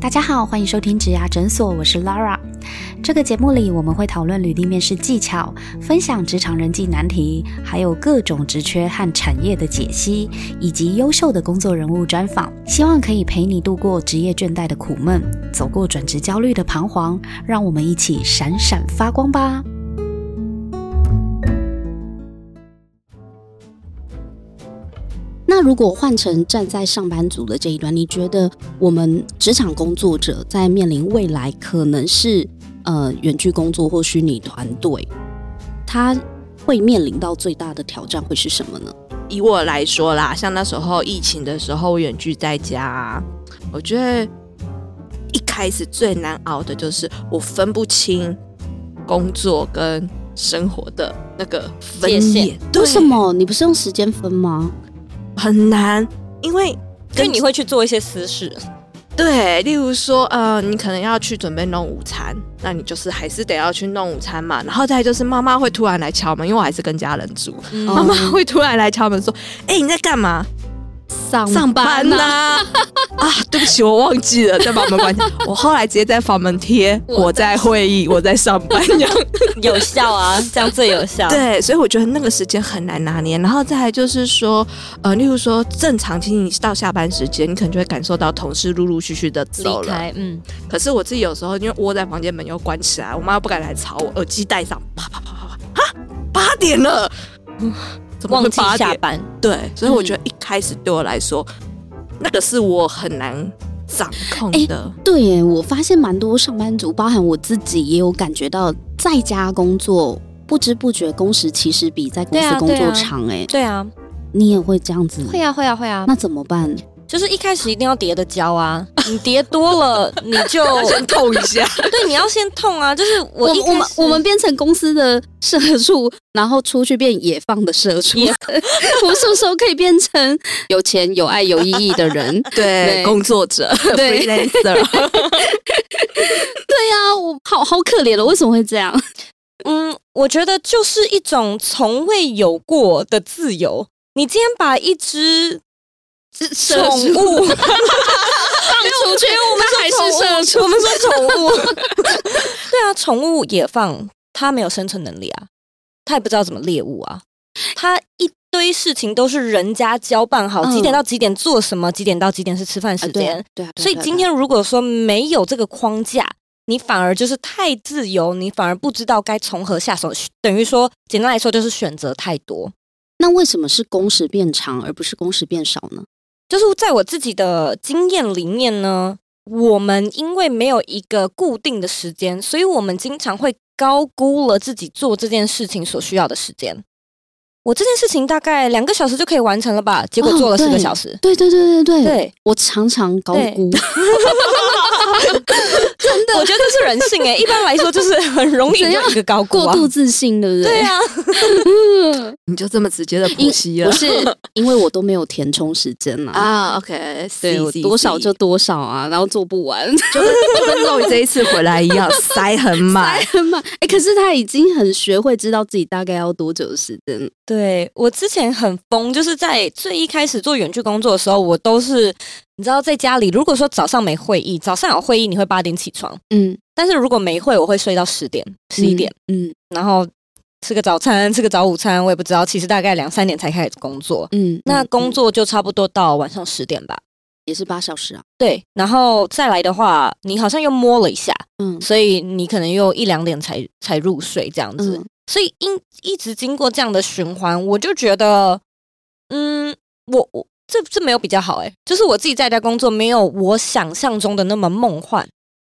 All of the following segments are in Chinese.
大家好，欢迎收听植牙诊所，我是 Lara。这个节目里，我们会讨论履历面试技巧，分享职场人际难题，还有各种职缺和产业的解析，以及优秀的工作人物专访。希望可以陪你度过职业倦怠的苦闷，走过转职焦虑的彷徨，让我们一起闪闪发光吧。那如果换成站在上班族的这一端，你觉得我们职场工作者在面临未来可能是呃远距工作或虚拟团队，他会面临到最大的挑战会是什么呢？以我来说啦，像那时候疫情的时候，远距在家，我觉得一开始最难熬的就是我分不清工作跟生活的那个分界为什么你不是用时间分吗？很难？因为因为跟你会去做一些私事，对，例如说，呃，你可能要去准备弄午餐，那你就是还是得要去弄午餐嘛。然后再就是妈妈会突然来敲门，因为我还是跟家人住，嗯妈妈会突然来敲门说：“哎、你在干嘛？上上班呢、呐、啊？对不起，我忘记了，再把门关。我后来直接在房门贴我我在会议，我在上班这样。有效啊，这样最有效。对，所以我觉得那个时间很难拿捏。然后再来就是说，呃，例如说正常，其实你到下班时间，你可能就会感受到同事陆陆续续的走开，嗯，可是我自己有时候因为窝在房间，门又关起来，我妈又不敢来吵我，耳机戴上，啪啪啪啪啪，啊，八点了，嗯怎么会忘记八点？下班，对，所以我觉得一开始对我来说，那个是我很难掌控的。对耶，我发现蛮多上班族，包含我自己，也有感觉到在家工作，不知不觉工时其实比在公司工作啊对啊长。哎、对啊，你也会这样子？会啊，会啊，会啊。那怎么办？就是一开始一定要叠的胶啊，你叠多了，你就先痛一下，对，你要先痛啊。就是我我我们我们变成公司的社畜，然后出去变野放的社畜，我们什么时候可以变成有钱、有爱、有意义的人？对，工作者对，freelancer，对呀、我好好可怜了，为什么会这样？嗯，我觉得就是一种从未有过的自由。你今天把一只宠物。放出去，我们还是社畜，我们说宠物，对啊，宠物也放，它没有生存能力啊，它也不知道怎么猎物啊，它一堆事情都是人家交办好，嗯几点到几点做什么，几点到几点是吃饭时间啊，对啊，所以今天如果说没有这个框架，你反而就是太自由，你反而不知道该从何下手，等于说简单来说就是选择太多。那为什么是工时变长而不是工时变少呢？就是在我自己的经验里面呢，我们因为没有一个固定的时间，所以我们经常会高估了自己做这件事情所需要的时间。我这件事情大概两个小时就可以完成了吧，结果做了哦对四个小时。对对对对对，对，我常常高对估 真的，我觉得这是人性诶。一般来说，就是很容易一个高估啊。过度自信，对不对？对啊，你就这么直接的因剖析了不是因为我都没有填充时间啦。啊？OK，对我多少就多少啊，然后做不完，就跟就跟肉这一次回来一样，塞很满。塞很满。哎，可是他已经很学会知道自己大概要多久的时间了。对我之前很疯，就是在最一开始做远距工作的时候，我都是你知道在家里，如果说早上没会议，早上有会议你会八点起床，嗯，但是如果没会，我会睡到十点、十一点，嗯然后吃个早餐，吃个早午餐，我也不知道，其实大概两三点才开始工作。嗯，那工作就差不多到晚上十点吧。也是八小时啊。对，然后再来的话，你好像又摸了一下，嗯所以你可能又一两点才才入睡这样子。嗯所以因一直经过这样的循环，我就觉得，嗯，我我这这没有比较好哎、就是我自己在家工作没有我想象中的那么梦幻。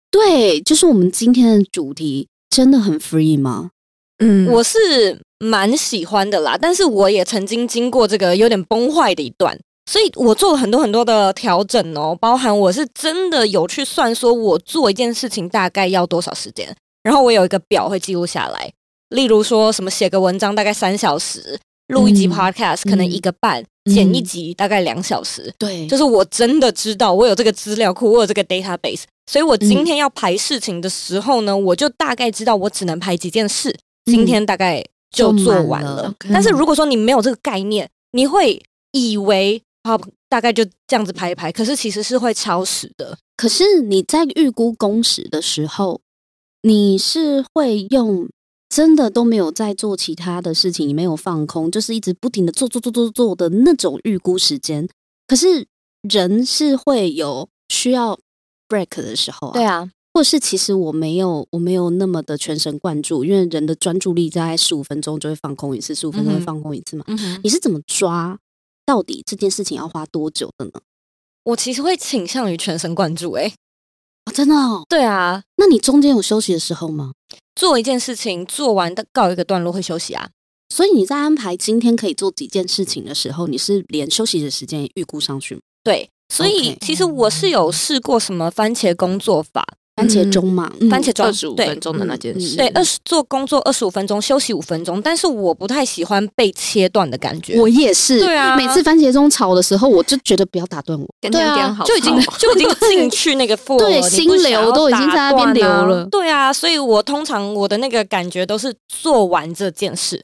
对，就是我们今天的主题真的很 free 吗？嗯我是蛮喜欢的啦，但是我也曾经经过这个有点崩坏的一段，所以我做了很多很多的调整哦，包含我是真的有去算，说我做一件事情大概要多少时间，然后我有一个表会记录下来，例如说什么写个文章大概三小时，录一集嗯。podcast 可能一个半，嗯剪一集大概两小时，对，就是我真的知道我有这个资料库，我有这个 database，所以我今天要排事情的时候呢，我就大概知道我只能排几件事，今天大概就做完了。但是如果说你没有这个概念，你会以为啊，大概就这样子排一排，可是其实是会超时的。可是你在预估工时的时候，你是会用真的都没有在做其他的事情，也没有放空，就是一直不停的做做做做做的那种预估时间。可是人是会有需要 break 的时候、啊，对啊，或是其实我没有我没有那么的全神贯注，因为人的专注力在十五分钟就会放空一次，十五分钟会放空一次嘛。嗯，你是怎么抓到底这件事情要花多久的呢？我其实会倾向于全神贯注、欸。哦，真的哦，对啊，那你中间有休息的时候吗？做一件事情做完的告一个段落会休息啊。所以你在安排今天可以做几件事情的时候，你是连休息的时间也预估上去吗？对，所以其实我是有试过什么番茄工作法，番茄钟嘛，嗯番茄钟二十五对分钟的那件嗯事，对，二十做工作二十五分钟，休息五分钟，但是我不太喜欢被切断的感觉。我也是，对啊。每次番茄钟吵的时候，我就觉得不要打断我。点对啊。就已经 就已经进去那个 flow 对心流都已经在那边流了。对啊，所以我通常我的那个感觉都是做完这件事，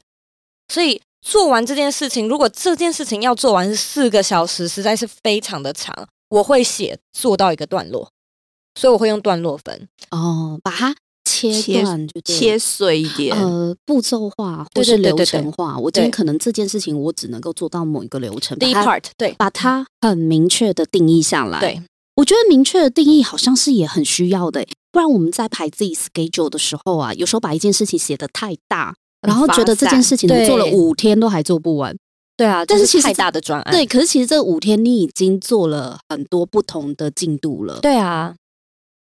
所以做完这件事情，如果这件事情要做完是四个小时，实在是非常的长，我会写做到一个段落，所以我会用段落分。哦，把它切切断就切碎一点。呃步骤化或对是流对对对程化。我今天可能这件事情我只能够做到某一个流程，第一 part 对把它很明确的定义下来。对，我觉得明确的定义好像是也很需要的欸，不然我们在排自己 schedule 的时候啊，有时候把一件事情写得太大，然后觉得这件事情做了五天都还做不完。对啊，但是其实这太大的专案，对，可是其实这五天你已经做了很多不同的进度了，对啊，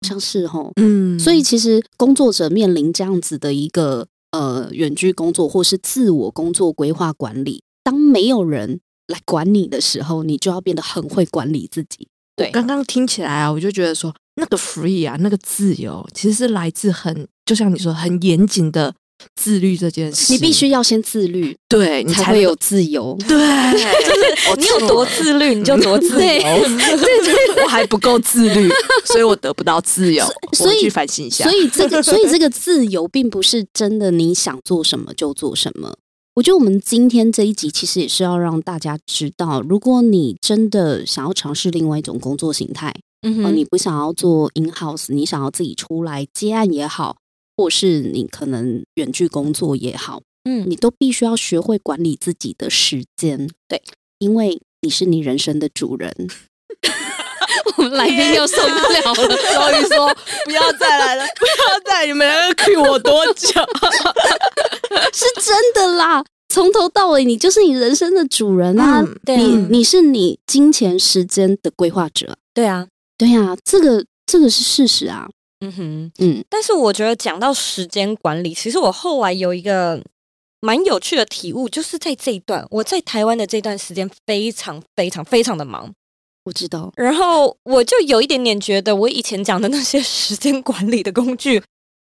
像是吼。嗯所以其实工作者面临这样子的一个呃远距工作或是自我工作规划管理，当没有人来管你的时候，你就要变得很会管理自己。对刚刚听起来啊，我就觉得说那个 free 啊，那个自由，其实是来自很，就像你说很严谨的自律这件事。你必须要先自律，对你才才会有自由。对，就是 你有多自律，你就多自由。我还不够自律，所以我得不到自由。所以我去反省一下。所以这个，所以这个自由并不是真的你想做什么就做什么。我觉得我们今天这一集其实也是要让大家知道，如果你真的想要尝试另外一种工作形态，嗯哦，你不想要做 in house，你想要自己出来接案也好，或是你可能远距工作也好，嗯你都必须要学会管理自己的时间。对，因为你是你人生的主人。我们来宾又受不了了。终于说 不要再来了，不要再，你们要 Q 我多久？是真的啦，从头到尾你就是你人生的主人啊！嗯对啊你你是你金钱时间的规划者。对啊，对啊、这个这个是事实啊。嗯哼。嗯，但是我觉得讲到时间管理，其实我后来有一个蛮有趣的体悟，就是在这一段我在台湾的这段时间非常非常非常的忙，我知道。然后我就有一点点觉得我以前讲的那些 时间管理的工具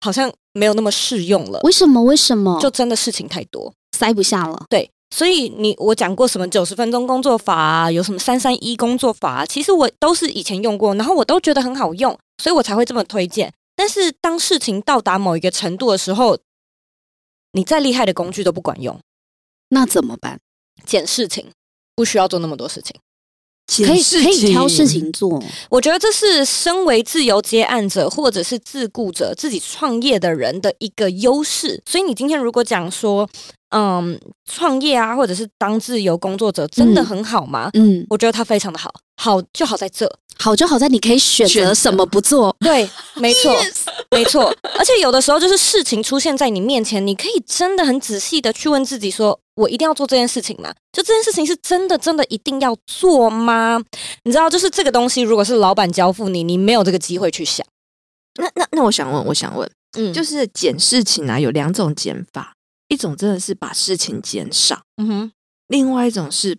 好像没有那么适用了，为什么？为什么？就真的事情太多。塞不下了。对，所以你我讲过什么九十分钟工作法啊，有什么三三一工作法啊，其实我都是以前用过，然后我都觉得很好用，所以我才会这么推荐。但是当事情到达某一个程度的时候，你再厉害的工具都不管用，那怎么办？捡事情不需要做那么多事情。可以可以挑事情做。我觉得这是身为自由接案者或者是自雇者自己创业的人的一个优势。所以你今天如果讲说，嗯，创业啊，或者是当自由工作者，真的嗯很好吗？嗯，我觉得它非常的好，好就好在这。好就好在你可以选选择择什么不做。对，没错没错。而且有的时候就是事情出现在你面前，你可以真的很仔细的去问自己说：我一定要做这件事情吗？就这件事情是真的真的一定要做吗？你知道，就是这个东西，如果是老板交付你，你没有这个机会去想。那那那我想问，我想问，嗯就是是减事情啊，有两种减法，一种真的是把事情减少，嗯哼另外一种是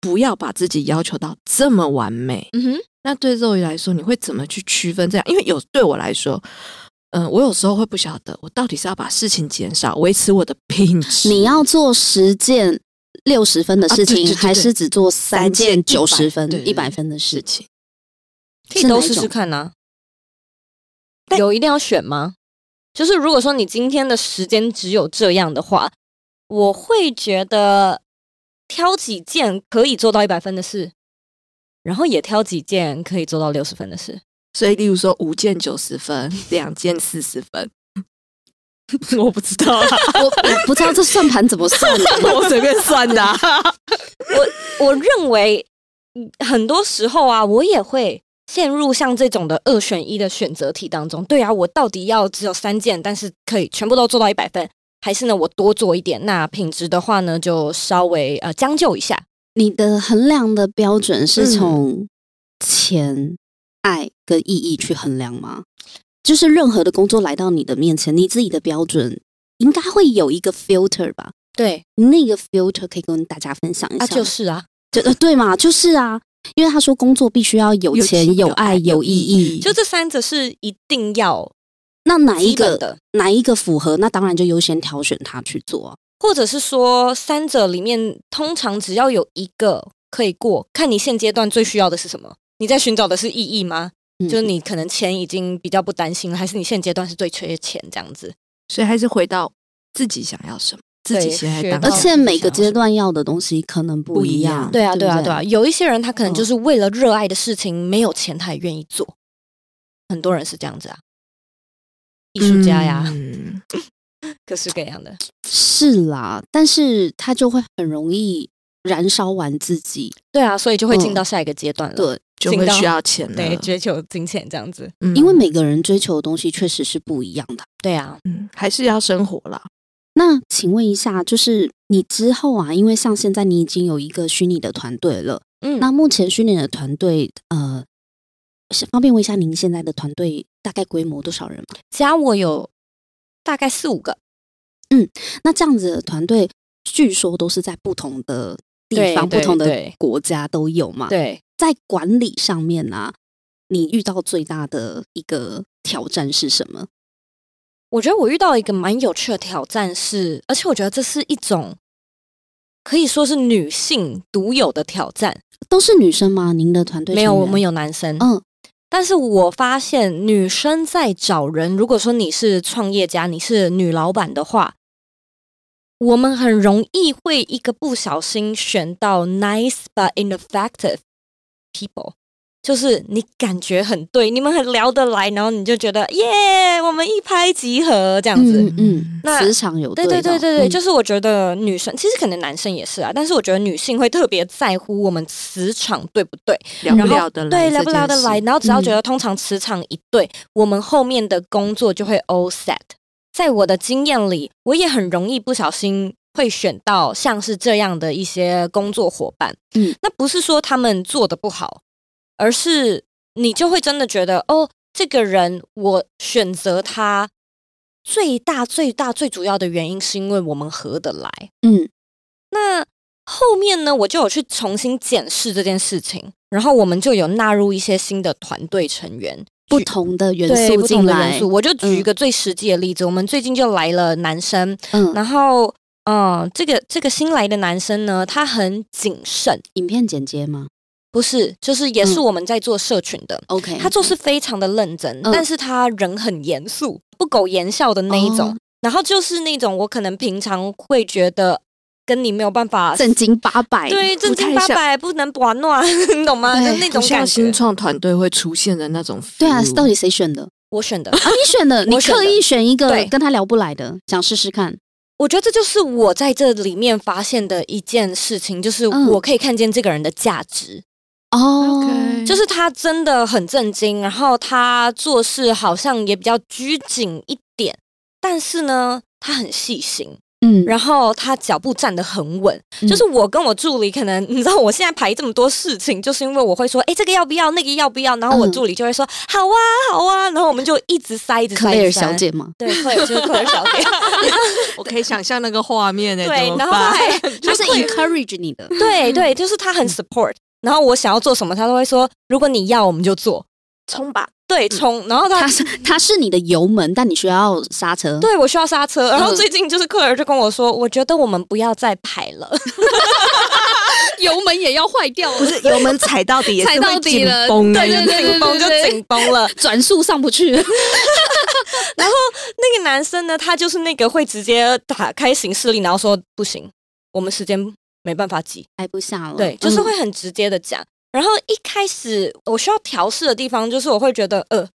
不要把自己要求到这么完美。嗯哼那对肉鱼来说，你会怎么去区分这样？因为有对我来说，嗯、我有时候会不晓得，我到底是要把事情减少，维持我的品质，你要做十件六十分的事情，啊对对对对还是只做三件九十分、一百分的事事情？可以都试试看呐、但有一定要选吗？就是如果说你今天的时间只有这样的话，我会觉得挑几件可以做到一百分的事，然后也挑几件可以做到六十分的事。所以，例如说五件九十分，两件四十分，我不知道啊，我我不知道这算盘怎么算的。我随便算的、啊。我我认为嗯很多时候啊，我也会陷入像这种的二选一的选择题当中。对啊，我到底要只有三件，但是可以全部都做到一百分，还是呢我多做一点？那品质的话呢，就稍微呃将就一下。你的衡量的标准是嗯从钱、爱跟意义去衡量吗？就是任何的工作来到你的面前，你自己的标准应该会有一个 filter 吧？对，那个 filter 可以跟大家分享一下。啊就是啊，就呃对嘛，就是啊，因为他说工作必须要有有钱、钱有爱、有意义。就这三者是一定要那哪一个的，哪一个符合，那当然就优先挑选他去做啊。或者是说三者里面通常只要有一个可以过，看你现阶段最需要的是什么。你在寻找的是意义吗？嗯就是你可能钱已经比较不担心了，还是你现阶段是最缺钱这样子？所以还是回到自己想要什么，自己学而且每个阶段要的东西可能不不一一样样。对啊，对啊，对啊。有一些人他可能嗯就是为了热爱的事情，没有钱他也愿意做。很多人是这样子啊，艺术家呀，嗯 各式各样的。是啦，但是他就会很容易燃烧完自己。对啊，所以就会进嗯到下一个阶段了。对，就会需要钱了。对，追求金钱这样子。嗯因为每个人追求的东西确实是不一样的。对啊，嗯还是要生活啦。那请问一下，就是你之后啊，因为像现在你已经有一个虚拟的团队了，嗯，那目前虚拟的团队，呃，是方便问一下您现在的团队大概规模多少人吗？加我有大概四五个。嗯那这样子的团队，据说都是在不同的地方、不同的国家都有嘛？，对，在管理上面啊，你遇到最大的一个挑战是什么？我觉得我遇到一个蛮有趣的挑战是，而且我觉得这是一种可以说是女性独有的挑战。都是女生吗？您的团队没有，我们有男生。嗯但是我发现女生在找人，如果说你是创业家，你是女老板的话，我们很容易会一个不小心选到 nice but ineffective people，就是你感觉很对，你们很聊得来，然后你就觉得耶，我们一拍即合这样子。嗯嗯，那磁场有对对对对对，嗯就是我觉得女生其实可能男生也是啊，但是我觉得女性会特别在乎我们磁场对不对，聊不然后聊得来，对，聊不聊得来，？然后只要觉嗯得通常磁场一对，我们后面的工作就会 all set。在我的经验里，我也很容易不小心会选到像是这样的一些工作伙伴。嗯，那不是说他们做的不好，而是你就会真的觉得，哦，这个人我选择他最大最大最主要的原因是因为我们合得来。嗯那后面呢，我就有去重新检视这件事情，然后我们就有纳入一些新的团队成员，不同的元素进来同的元素。，我就举一嗯个最实际的例子，我们最近就来了男生，嗯，然后嗯，这个这个新来的男生呢，他很谨慎，影片剪接吗不是，就是也是嗯我们在做社群的。？OK，他做事非常的认真，嗯但是他人很严肃，不苟言笑的那一种。哦然后就是那种我可能平常会觉得跟你没有办法正经八百，对，正经八百不能玩暖，你懂吗？就那种像种感觉。新创团队会出现的那种。对啊，到底谁选的我选的，啊？你选的，你我选的刻意选一个对跟他聊不来的，想试试看。我觉得这就是我在这里面发现的一件事情，就是嗯我可以看见这个人的价值，哦。就是他真的很震惊，然后他做事好像也比较拘谨一点，但是呢，他很细心，嗯，然后他脚步站得很稳。嗯。就是我跟我助理，可能你知道，我现在排这么多事情，就是因为我会说，哎，这个要不要，那个要不要，然后我嗯。助理就会说，好啊，好啊，然后我们就一直塞，一直塞，一 Claire 直塞。小姐吗？对，Claire 就是 Claire 小姐，我可以想象那个画面呢。对，然后他就 Claire- encourage 你的，对对，就是他很 support，然后我想要做什么，他都会说，如果你要，我们就做，冲吧，对，冲，然后他他是你的油门，但你需要刹车。对我需要刹车，然后嗯最近就是 Claire 就跟我说，我觉得我们不要再排了，油门也要坏掉了，不是油门踩到底也是踩到会紧底了绷的对对对紧绷就紧绷了。转速上不去。然后那个男生呢，他就是那个会直接打开行事历，然后说不行，我们时间没办法挤，排不下了。对，就是嗯会很直接的讲。然后一开始我需要调试的地方，就是我会觉得，呃，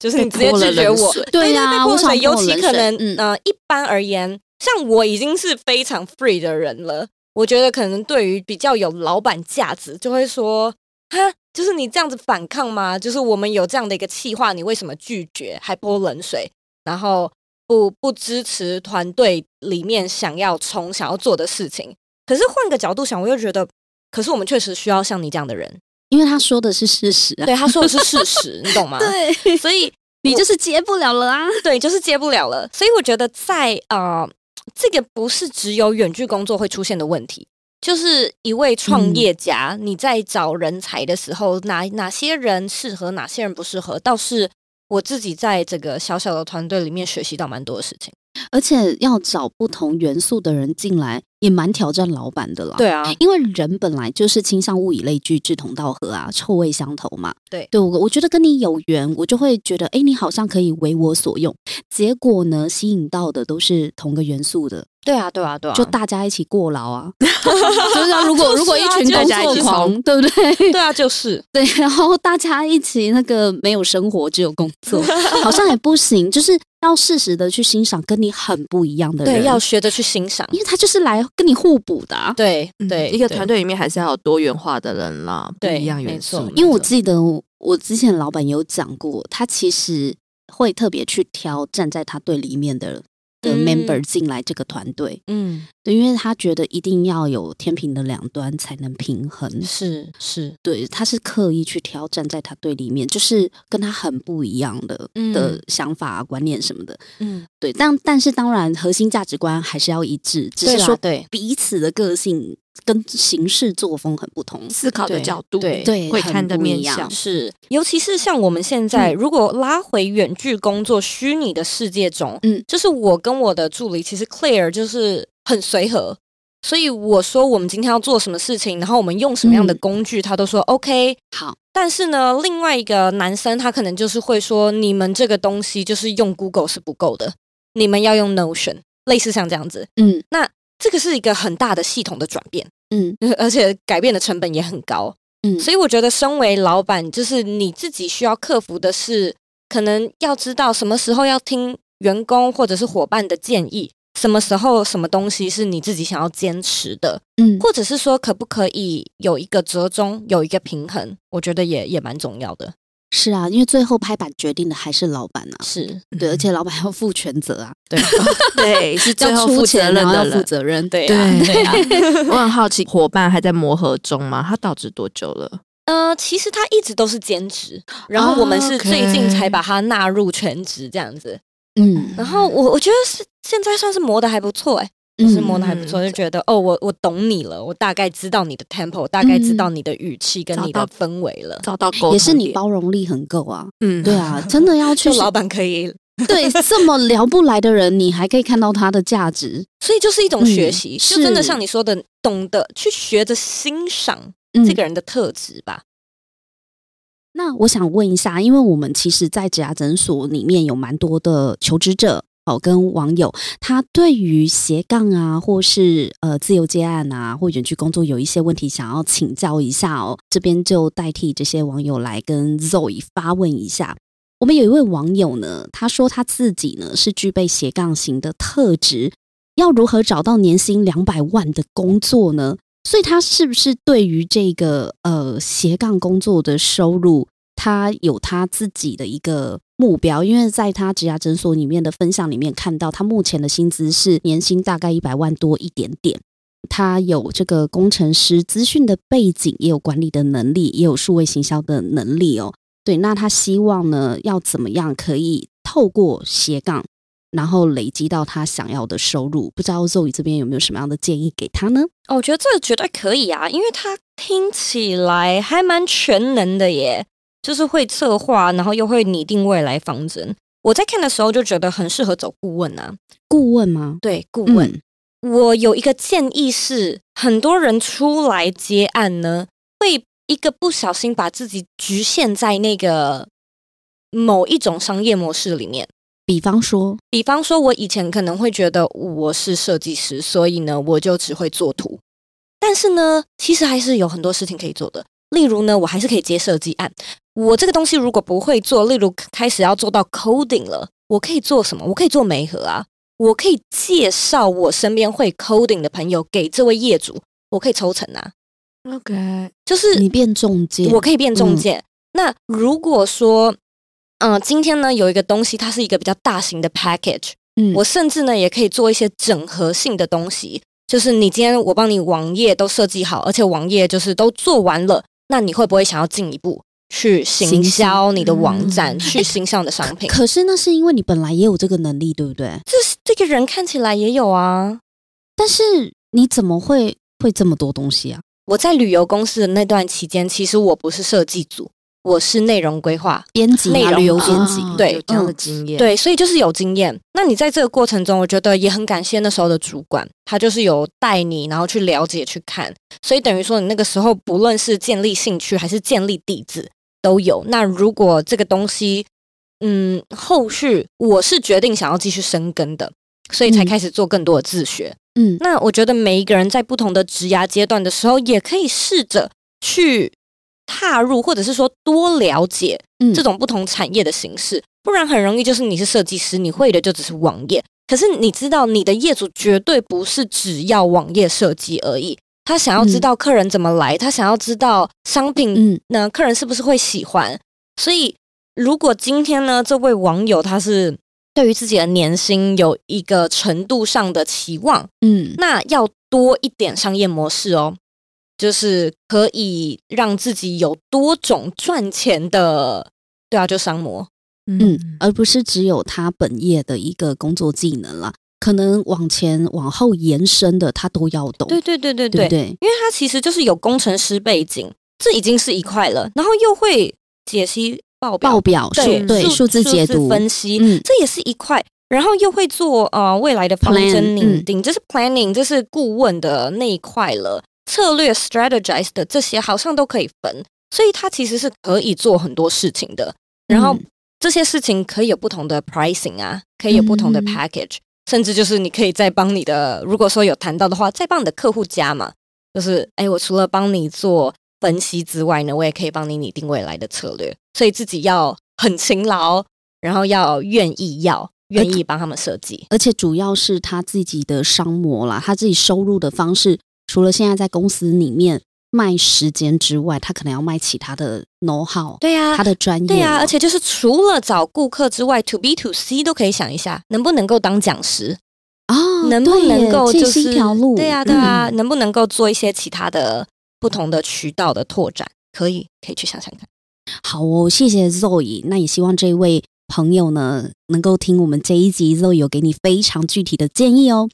就是你直接拒绝我，对呀被泼冷水尤其可能、嗯呃，一般而言，像我已经是非常 free 的人了，我觉得可能对于比较有老板价值，就会说，哈，就是你这样子反抗吗？就是我们有这样的一个气话，你为什么拒绝，还泼冷水，然后不不支持团队里面想要冲、想要做的事情？可是换个角度想，我又觉得，可是我们确实需要像你这样的人。因为他说的是事实啊。对，他说的是事实，你懂吗？，对，所以你就是接不了了啊。对，就是接不了了。所以我觉得在呃，这个不是只有远距工作会出现的问题，就是一位创业家，你在找人才的时候，哪哪些人适合，哪些人不适合，倒是我自己在这个小小的团队里面学习到蛮多的事情。而且要找不同元素的人进来，也蛮挑战老板的啦。对啊，因为人本来就是倾向物以类聚，志同道合啊，臭味相投嘛。对对，我我觉得跟你有缘，我就会觉得，哎，你好像可以为我所用。结果呢，吸引到的都是同个元素的，对啊，对啊，对啊，就大家一起过劳啊。就是啊如果啊如果一群就工作狂，对不对？对啊，就是对，然后大家一起那个没有生活，只有工作，好像也不行。就是要适时的去欣赏跟你很不一样的人，对，要学着去欣赏。因为他就是来跟你互补的、啊。对嗯对，对一个团队里面还是要有多元化的人啦，不对一样没元素错。因为我记得我之前老板有讲过，他其实会特别去挑站在他队里面的的嗯。member 进来这个团队，嗯，对，因为他觉得一定要有天平的两端才能平衡。是是，对，他是刻意去挑站在他对立面，就是跟他很不一样的、嗯的想法、啊、观念什么的。嗯，对，但但是当然，核心价值观还是要一致，只是说对彼此的个性跟行事作风很不同。思考的角度，对对很会看的不一样面向，是，尤其是像我们现在，嗯如果拉回远距工作虚拟的世界中，嗯就是我跟我的助理，其实 Claire 就是很随和，所以我说我们今天要做什么事情，然后我们用什么样的嗯工具，他都说 OK。好，但是呢，另外一个男生他可能就是会说，你们这个东西就是用 Google 是不够的，你们要用 Notion，类似像这样子。嗯那这个是一个很大的系统的转变，嗯 而且改变的成本也很高。嗯，所以我觉得，身为老板，就是你自己需要克服的是，可能要知道什么时候要听员工或者是伙伴的建议，什么时候什么东西是你自己想要坚持的，嗯或者是说可不可以有一个折中，有一个平衡，我觉得也也蛮重要的。是啊，因为最后拍板决定的还是老板啊。是对，而且老板要负全责啊，对 对，是最要后负责出钱，然后要负任的人。责任。对啊对对啊。我很好奇，伙伴还在磨合中吗？他到职多久了？呃，其实他一直都是兼职，然后我们是最近才把他纳入全职这样子。嗯然后我我觉得是现在算是磨的还不错哎、就是磨的还不错，嗯就觉得哦，我我懂你了，我大概知道你的 tempo，大概知道你的语气跟你的氛围了。找到沟通也是你包容力很够啊。嗯对啊，真的要去 就老板可以，对这么聊不来的人，你还可以看到他的价值。所以就是一种学习，嗯就真的像你说的，懂得去学着欣赏嗯这个人的特质吧。那我想问一下，因为我们其实，在职涯诊所里面有蛮多的求职者哦，跟网友，他对于斜杠啊，或是呃自由接案啊，或远距工作有一些问题想要请教一下哦，这边就代替这些网友来跟 Zoe 发问一下。我们有一位网友呢，他说他自己呢是具备斜杠型的特质，要如何找到年薪两百万的工作呢？所以他是不是对于这个呃斜杠工作的收入，他有他自己的一个目标？因为在他职涯诊所里面的分享里面看到，他目前的薪资是年薪大概一百万多一点点。他有这个工程师资讯的背景，也有管理的能力，也有数位行销的能力哦。对，那他希望呢，要怎么样可以透过斜杠，然后累积到他想要的收入？不知道 Zoe 这边有没有什么样的建议给他呢？哦，我觉得这个绝对可以啊，因为他听起来还蛮全能的耶，就是会策划，然后又会拟定未来方针。我在看的时候就觉得很适合走顾问啊，顾问吗？对，顾问。嗯我有一个建议是，很多人出来接案呢，会一个不小心把自己局限在那个某一种商业模式里面。比方说，比方说，我以前可能会觉得我是设计师，所以呢，我就只会做图。但是呢，其实还是有很多事情可以做的。例如呢，我还是可以接设计案。我这个东西如果不会做，例如开始要做到 coding 了，我可以做什么？我可以做媒合啊，我可以介绍我身边会 coding 的朋友给这位业主，我可以抽成啊。OK，就是你变中介，我可以变中介。那如果说，嗯、今天呢有一个东西，它是一个比较大型的 package，嗯我甚至呢也可以做一些整合性的东西，就是你今天我帮你网页都设计好，而且网页就是都做完了，那你会不会想要进一步去行行销你的网站，嗯去行销你的商品？可是那是因为你本来也有这个能力，对不对？这是这个人看起来也有啊。但是你怎么会会这么多东西啊？我在旅游公司的那段期间，其实我不是设计组，我是内容规划。编辑，内容编辑，啊对有这样的嗯经验，，对，所以就是有经验。那你在这个过程中，我觉得也很感谢那时候的主管，他就是有带你，然后去了解、去看。所以等于说，你那个时候不论是建立兴趣还是建立底子都有。那如果这个东西，嗯，后续我是决定想要继续深耕的，所以才嗯开始做更多的自学。嗯那我觉得每一个人在不同的职涯阶段的时候，也可以试着去踏入，或者是说多了解嗯。这种不同产业的形式，不然很容易就是你是设计师，你会的就只是网页，可是你知道你的业主绝对不是只要网页设计而已，他想要知道客人怎么来，他想要知道商品嗯。那客人是不是会喜欢，所以如果今天呢，这位网友他是对于自己的年薪有一个程度上的期望，嗯。那要多一点商业模式哦，就是可以让自己有多种赚钱的，对啊，就商模。嗯，而不是只有他本业的一个工作技能啦，可能往前往后延伸的他都要懂，对对对对对，对对？因为他其实就是有工程师背景，这已经是一块了，然后又会解析报表、报表数对对数字解读，分析，嗯这也是一块。然后又会做呃未来的方针拟嗯定，这是 planning，这是顾问的那一块了。策略 strategize 的这些好像都可以分，所以它其实是可以做很多事情的。然后嗯这些事情可以有不同的 pricing 啊，可以有不同的嗯 package，、甚至就是你可以再帮你的，如果说有谈到的话，再帮你的客户加嘛。就是哎，我除了帮你做分析之外呢，我也可以帮你拟定未来的策略。所以自己要很勤劳，然后要愿意要愿意帮他们设计。而且主要是他自己的商模啦，他自己收入的方式，除了现在在公司里面卖时间之外，他可能要卖其他的 know how，对呀、他的专业，对呀、而且就是除了找顾客之外，to B to C 都可以想一下，能不能够当讲师，啊，能不能够就是一条路，对呀、对啊、嗯能不能够做一些其他的不同的渠道的拓展？可以，可以去想想看。好哦，谢谢 Zoe。那也希望这位朋友呢，能够听我们这一集，Zoe 有给你非常具体的建议哦。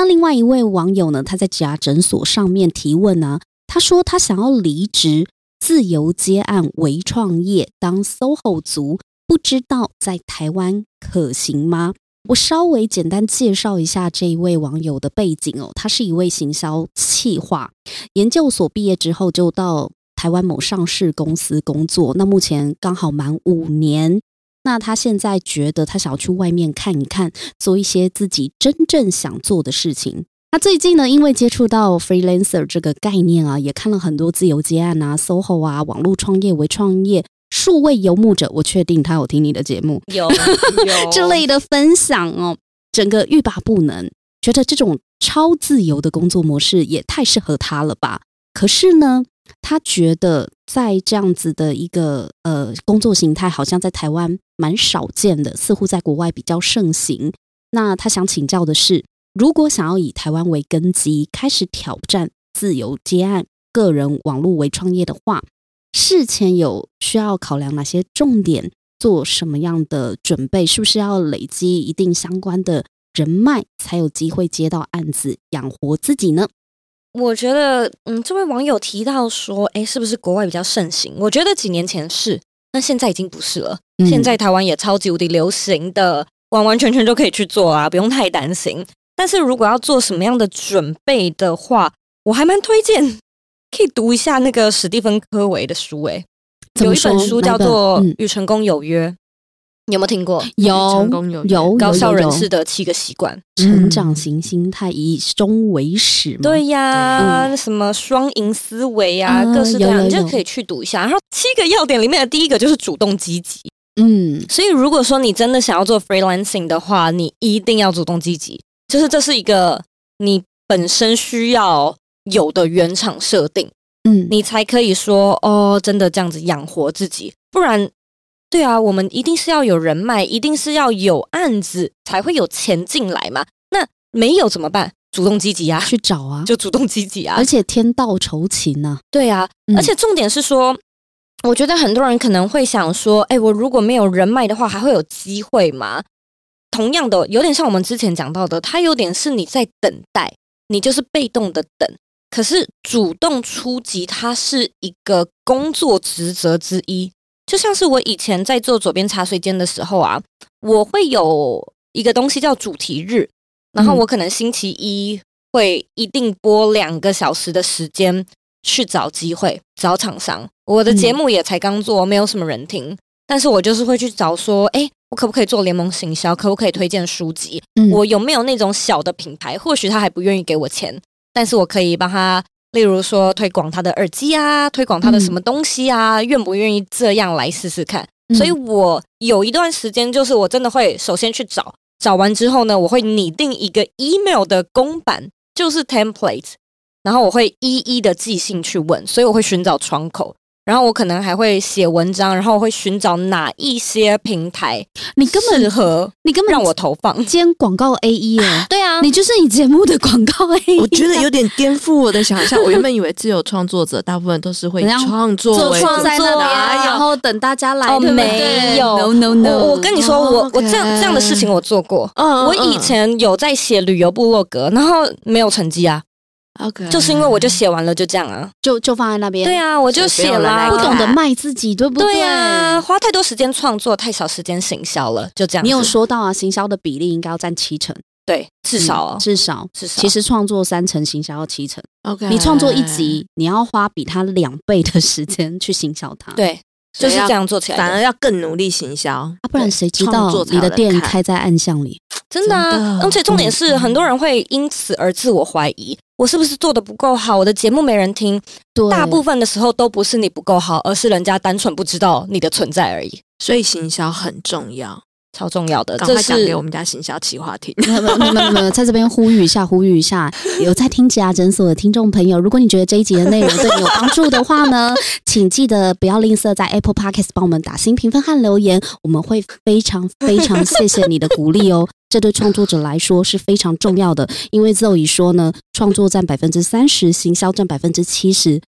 那另外一位网友呢，他在职涯诊所上面提问呢、他说他想要离职，自由接案微创业当 SOHO 族，不知道在台湾可行吗？我稍微简单介绍一下这一位网友的背景哦，他是一位行销企划，研究所毕业之后就到台湾某上市公司工作，那目前刚好满五年。那他现在觉得他想要去外面看一看，做一些自己真正想做的事情。他最近呢，因为接触到 freelancer 这个概念啊，也看了很多自由接案啊、SOHO 啊、网络创业、微创业、数位游牧者。我确定他有听你的节目，有有之类的分享哦，整个欲罢不能，觉得这种超自由的工作模式也太适合他了吧？可是呢，他觉得在这样子的一个呃工作形态，好像在台湾蛮少见的，似乎在国外比较盛行。那他想请教的是，如果想要以台湾为根基，开始挑战自由接案、个人网络为创业的话，事前有需要考量哪些重点？做什么样的准备？是不是要累积一定相关的人脉，才有机会接到案子，养活自己呢？我觉得，嗯，这位网友提到说，哎，是不是国外比较盛行？我觉得几年前是，那现在已经不是了。嗯现在台湾也超级无敌流行的，完完全全就可以去做啊，不用太担心。但是如果要做什么样的准备的话，我还蛮推荐可以读一下那个史蒂芬科维的书，诶，有一本书叫做嗯《与成功有约》。你有没有听过有成功有有高效人士的的七个习惯？成长型心态，以终为始嘛。对呀，什么双赢思维啊，嗯各式各样，有有有你就可以去读一下。然后七个要点里面的第一个就是主动积极。嗯，所以如果说你真的想要做 freelancing 的话，你一定要主动积极，就是这是一个你本身需要有的原厂设定，嗯，你才可以说哦，真的这样子养活自己。不然，对啊，我们一定是要有人脉，一定是要有案子才会有钱进来嘛。那没有怎么办？主动积极啊，去找啊，就主动积极啊而。且天道酬勤呐。对啊，嗯而且重点是说，我觉得很多人可能会想说，哎，我如果没有人脉的话，还会有机会吗？同样的，有点像我们之前讲到的，它有点是你在等待，你就是被动的等。可是主动出击，它是一个工作职责之一。就像是我以前在做左边茶水间的时候啊，我会有一个东西叫主题日，然后嗯我可能星期一会一定播两个小时的时间去找机会、找厂商。我的节目也才刚做，没有什么人听，但是我就是会去找说，哎，我可不可以做联盟行销？可不可以推荐书籍？嗯我有没有那种小的品牌？或许他还不愿意给我钱，但是我可以帮他，例如说推广他的耳机啊，推广他的什么东西啊，愿不愿意这样来试试看？嗯所以我有一段时间，就是我真的会首先去找，找完之后呢，我会拟定一个 email 的公版，就是 template，然后我会一一的寄信去问，所以我会寻找窗口。然后我可能还会写文章，然后我会寻找哪一些平台你根适本合你根本让我投放。兼广告 A E 耶，对啊，你就是你节目的广告 A E。我觉得有点颠覆我的想象。我原本以为自由创作者大部分都是会创作做创作在那边，然后等大家来，哦，对不对没有 No No No，我我跟你说，我我这样这样的事情我做过。嗯我以前有在写旅游部落格，然后没有成绩啊，OK，就是因为我就写完了就这样啊。就就放在那边。对，啊，我就写啦，不不懂得卖自己，对不对对啊，花太多时间创作，太少时间行销了，就这样。你有说到啊，行销的比例应该要占七成，对，至少哦嗯，至少。至少。其实创作三成，行销要七成。OK，你创作一集，你要花比他两倍的时间去行销它。对，就是这样做起来，反而要更努力行销。啊，不然谁知道你的店开在暗巷里？真的啊。而且重点是，嗯很多人会因此而自我怀疑，我是不是做的不够好？我的节目没人听。大部分的时候都不是你不够好，而是人家单纯不知道你的存在而已，所以行销很重要，超重要的。这赶快讲是给我们家行销企划听。没有没有没有没有，在这边呼吁一下，呼吁一下，有在听职涯诊所的听众朋友，如果你觉得这一集的内容对你有帮助的话呢，请记得不要吝啬在 Apple Podcast 帮我们打新评分和留言，我们会非常非常谢谢你的鼓励哦。这对创作者来说是非常重要的，因为 Zoe 说呢，创作占百分之三十，行销占百分之七十，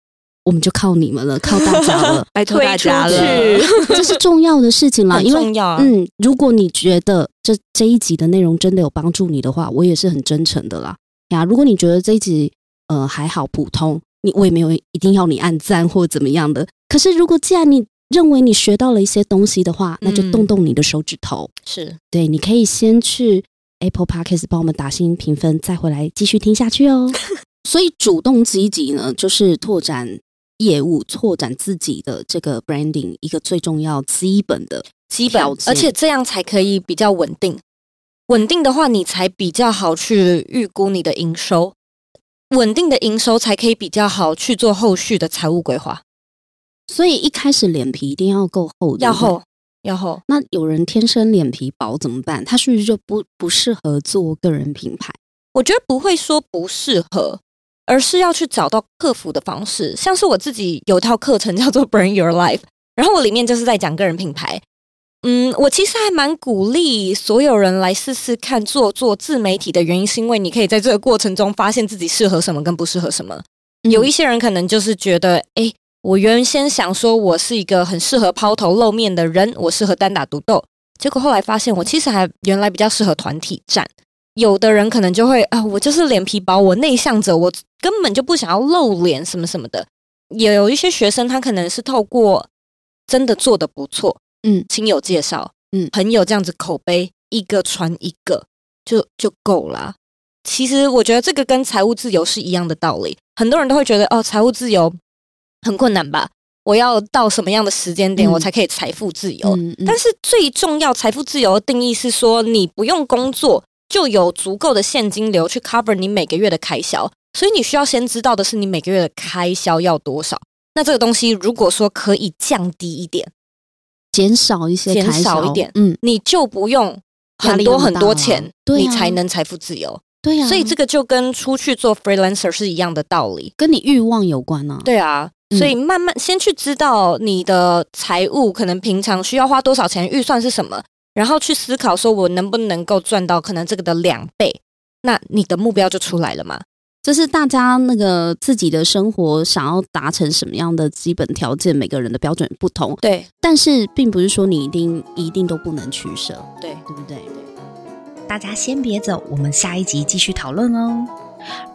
我们就靠你们了，靠大家了，拜托大家了出。这是重要的事情啦，因为重要啊。嗯，如果你觉得这这一集的内容真的有帮助你的话，我也是很真诚的啦。呀，如果你觉得这一集呃还好普通，你我也没有一定要你按赞或怎么样的。可是如果既然你认为你学到了一些东西的话，那就嗯动动你的手指头。是对，你可以先去 Apple Podcast 帮我们打新评分，再回来继续听下去哦。所以主动积极呢，就是拓展业务、拓展自己的这个 branding 一个最重要、基本的基本而且这样才可以比较稳定。稳定的话，你才比较好去预估你的营收。稳定的营收才可以比较好去做后续的财务规划。所以一开始脸皮一定要够厚。要厚，要厚。那有人天生脸皮薄怎么办？他是不是就不不适合做个人品牌？我觉得不会说不适合，而是要去找到克服的方式。像是我自己有一套课程叫做 Bring Your Life，然后我里面就是在讲个人品牌。嗯，我其实还蛮鼓励所有人来试试看做做自媒体的原因，是因为你可以在这个过程中发现自己适合什么跟不适合什么。有一些人可能就是觉得，哎，我原先想说我是一个很适合抛头露面的人，我适合单打独斗，结果后来发现我其实还原来比较适合团体战。有的人可能就会啊，我就是脸皮薄，我内向者，我根本就不想要露脸什么什么的。也有一些学生，他可能是透过真的做的不错，嗯亲友介绍，嗯朋友这样子口碑，一个传一个就就够了。其实我觉得这个跟财务自由是一样的道理。很多人都会觉得哦，财务自由很困难吧？我要到什么样的时间点，嗯我才可以财富自由？嗯嗯但是最重要，财富自由的定义是说，你不用工作就有足够的现金流去 cover 你每个月的开销。所以你需要先知道的是，你每个月的开销要多少。那这个东西如果说可以降低一点，减少一些减少一点嗯，你就不用很多很多钱，你才能财富自由。对呀、所以这个就跟出去做 freelancer 是一样的道理。跟你欲望有关啊。对啊，嗯所以慢慢先去知道你的财务可能平常需要花多少钱，预算是什么，然后去思考说我能不能够赚到可能这个的两倍，那你的目标就出来了嘛。就是大家那个自己的生活想要达成什么样的基本条件，每个人的标准不同，对但是并不是说你一定一定都不能取舍，对，对不对？大家先别走，我们下一集继续讨论哦。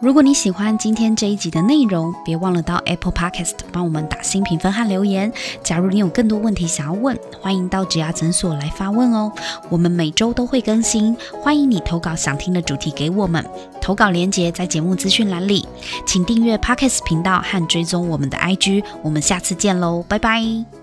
如果你喜欢今天这一集的内容，别忘了到 Apple Podcast 帮我们打新评分和留言。假如你有更多问题想要问，欢迎到植牙诊所来发问哦。我们每周都会更新，欢迎你投稿想听的主题给我们。投稿链接在节目资讯栏里，请订阅 Podcast 频道和追踪我们的 IG。我们下次见喽，拜拜。